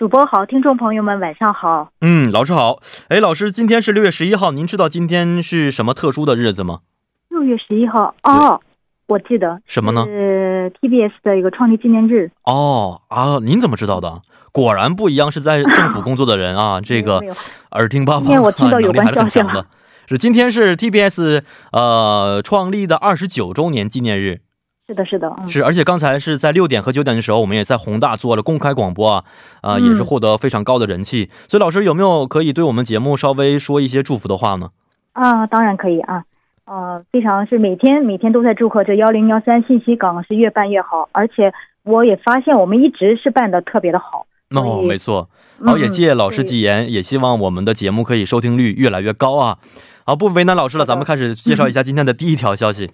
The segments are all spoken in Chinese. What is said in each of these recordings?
主播好，听众朋友们晚上好。嗯，老师好。哎，老师，今天是六月十一号，您知道今天是什么特殊的日子吗？六月十一号哦，我记得什么呢？是 TBS 的一个创立纪念日。哦啊，您怎么知道的？果然不一样，是在政府工作的人啊，这个耳听八方，今天我听到 有关消息了。是今天是 TBS 呃创立的二十九周年纪念日。是的，是的，是，而且刚才是在六点和九点的时候，我们也在宏大做了公开广播啊，啊，也是获得非常高的人气。所以老师有没有可以对我们节目稍微说一些祝福的话呢？啊，当然可以啊，呃，非常是每天每天都在祝贺这幺零幺三信息港是越办越好，而且我也发现我们一直是办的特别的好。哦，没错，好，也借老师吉言，也希望我们的节目可以收听率越来越高啊。好，不为难老师了，咱们开始介绍一下今天的第一条消息。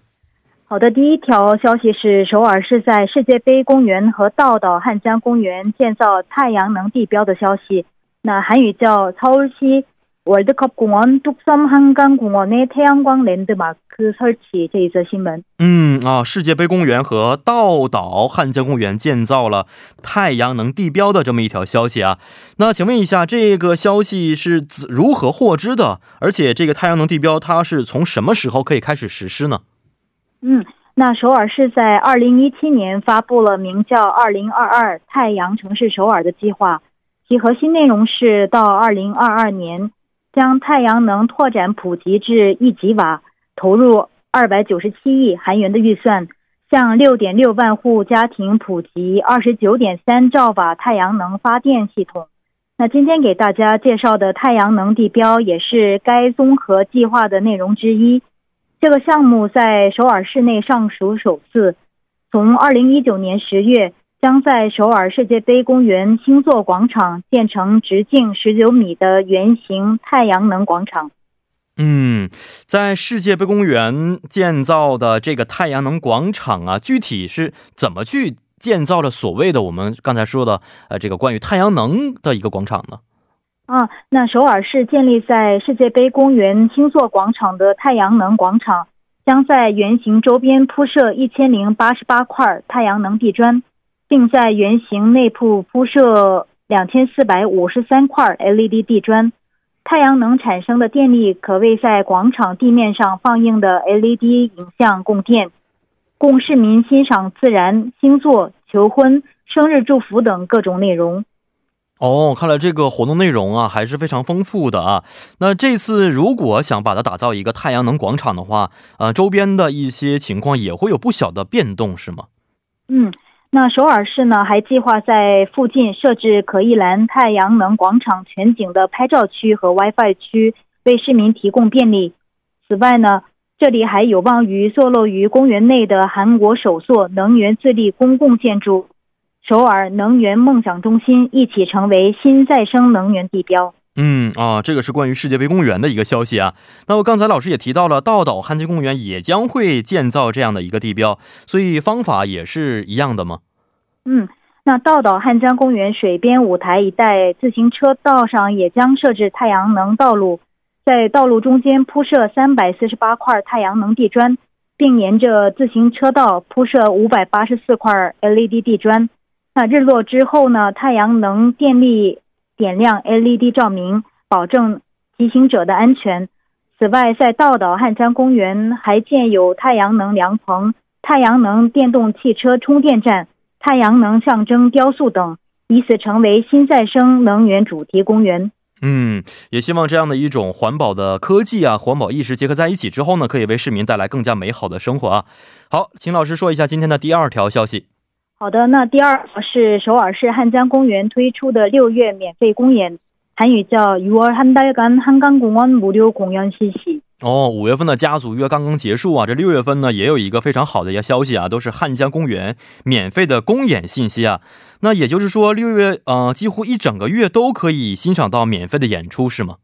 好的，第一条消息是首尔市在世界杯公园和道岛汉江公园建造太阳能地标的消息。那韩语叫서울시 월드컵 공원 뚝섬 한강 공원의 태양광 랜드마크 설치这一则新闻。嗯啊，世界杯公园和道岛汉江公园建造了太阳能地标的这么一条消息啊。那请问一下，这个消息是如何获知的？而且这个太阳能地标它是从什么时候可以开始实施呢？ 嗯，那首尔市在二零一七年发布了名叫“二零二二太阳城市首尔”的计划，其核心内容是到二零二二年。将太阳能拓展普及至一吉瓦，投入二百九十七亿韩元的预算，向六点六万户家庭普及二十九点三兆瓦太阳能发电系统。那今天给大家介绍的太阳能地标也是该综合计划的内容之一。这个项目在首尔市内尚属首次，从二零一九年十月。将在首尔世界杯公园星座广场建成直径十九米的圆形太阳能广场。嗯，在世界杯公园建造的这个太阳能广场啊，具体是怎么去建造了所谓的我们刚才说的呃这个关于太阳能的一个广场呢？啊，那首尔市建立在世界杯公园星座广场的太阳能广场，将在圆形周边铺设一千零八十八块太阳能地砖。并在圆形内部铺设两千四百五十三块 LED 地砖，太阳能产生的电力可为在广场地面上放映的 LED 影像供电，供市民欣赏自然、星座、求婚、生日祝福等各种内容。哦，看来这个活动内容啊还是非常丰富的啊。那这次如果想把它打造一个太阳能广场的话，呃，周边的一些情况也会有不小的变动，是吗？嗯。那首尔市呢，还计划在附近设置可一栏太阳能广场全景的拍照区和 WiFi 区，为市民提供便利。此外呢，这里还有望于坐落于公园内的韩国首座能源自立公共建筑——首尔能源梦想中心，一起成为新再生能源地标。嗯啊，这个是关于世界杯公园的一个消息啊。那么刚才老师也提到了，道岛汉江公园也将会建造这样的一个地标，所以方法也是一样的吗？嗯，那道岛汉江公园水边舞台一带自行车道上也将设置太阳能道路，在道路中间铺设三百四十八块太阳能地砖，并沿着自行车道铺设五百八十四块 LED 地砖。那日落之后呢，太阳能电力。点亮 LED 照明，保证骑行者的安全。此外，在道岛汉江公园还建有太阳能凉棚、太阳能电动汽车充电站、太阳能象征雕塑等，以此成为新再生能源主题公园。嗯，也希望这样的一种环保的科技啊，环保意识结合在一起之后呢，可以为市民带来更加美好的生活啊。好，请老师说一下今天的第二条消息。好的，那第二是首尔市汉江公园推出的六月免费公演，韩语叫유월한달간한강공원무료공연信息。哦，五月份的家族月刚刚结束啊，这六月份呢也有一个非常好的一个消息啊，都是汉江公园免费的公演信息啊。那也就是说，六月呃几乎一整个月都可以欣赏到免费的演出，是吗？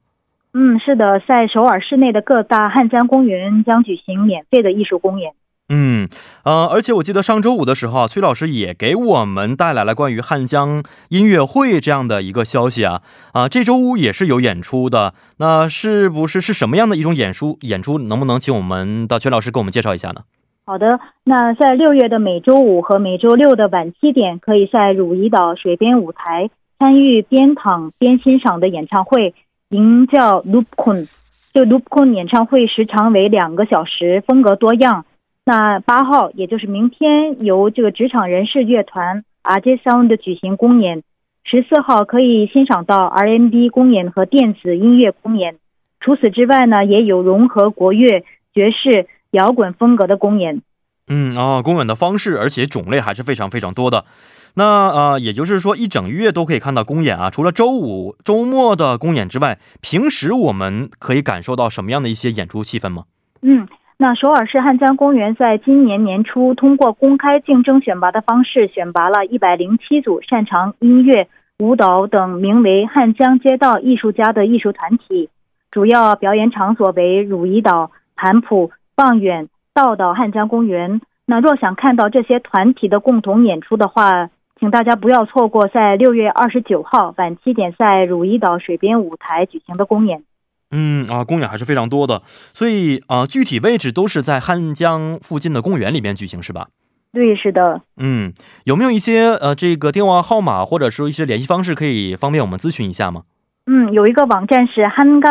嗯，是的，在首尔市内的各大汉江公园将举行免费的艺术公演。 嗯，呃，而且我记得上周五的时候，崔老师也给我们带来了关于汉江音乐会这样的一个消息啊，啊，这周五也是有演出的，那是不是是什么样的一种演出？演出能不能请我们的崔老师给我们介绍一下呢？好的，那在六月的每周五和每周六的晚七点，可以在汝矣岛水边舞台参与边躺边欣赏的演唱会，名叫 Loopcon。这 Loopcon 演唱会时长为两个小时，风格多样。那八号，也就是明天，由这个职场人士乐团 RJ Sound 举行公演。十四号可以欣赏到 R&B 公演和电子音乐公演。除此之外呢，也有融合国乐、爵士、摇滚风格的公演。嗯啊，公演的方式，而且种类还是非常非常多的。那呃，也就是说，一整月都可以看到公演啊。除了周五、周末的公演之外，平时我们可以感受到什么样的一些演出气氛吗？嗯。那首尔市汉江公园在今年年初通过公开竞争选拔的方式，选拔了一百零七组擅长音乐、舞蹈等名为“汉江街道艺术家”的艺术团体，主要表演场所为汝矣岛、盘浦、望远、道岛汉江公园。那若想看到这些团体的共同演出的话，请大家不要错过在六月二十九号晚七点在汝矣岛水边舞台举行的公演。嗯啊，公园还是非常多的，所以啊，具体位置都是在汉江附近的公园里面举行，是吧？对，是的。嗯，有没有一些呃这个电话号码或者说一些联系方式可以方便我们咨询一下吗？嗯，有一个网站是汉江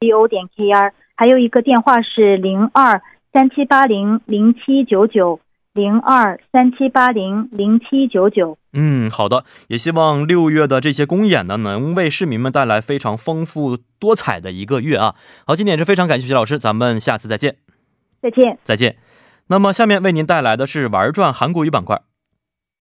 co 点 kr，还有一个电话是零二三七八零零七九九。零二三七八零零七九九。嗯，好的，也希望六月的这些公演呢，能为市民们带来非常丰富多彩的一个月啊。好，今天也是非常感谢徐老师，咱们下次再见。再见，再见。那么下面为您带来的是玩转韩国语板块。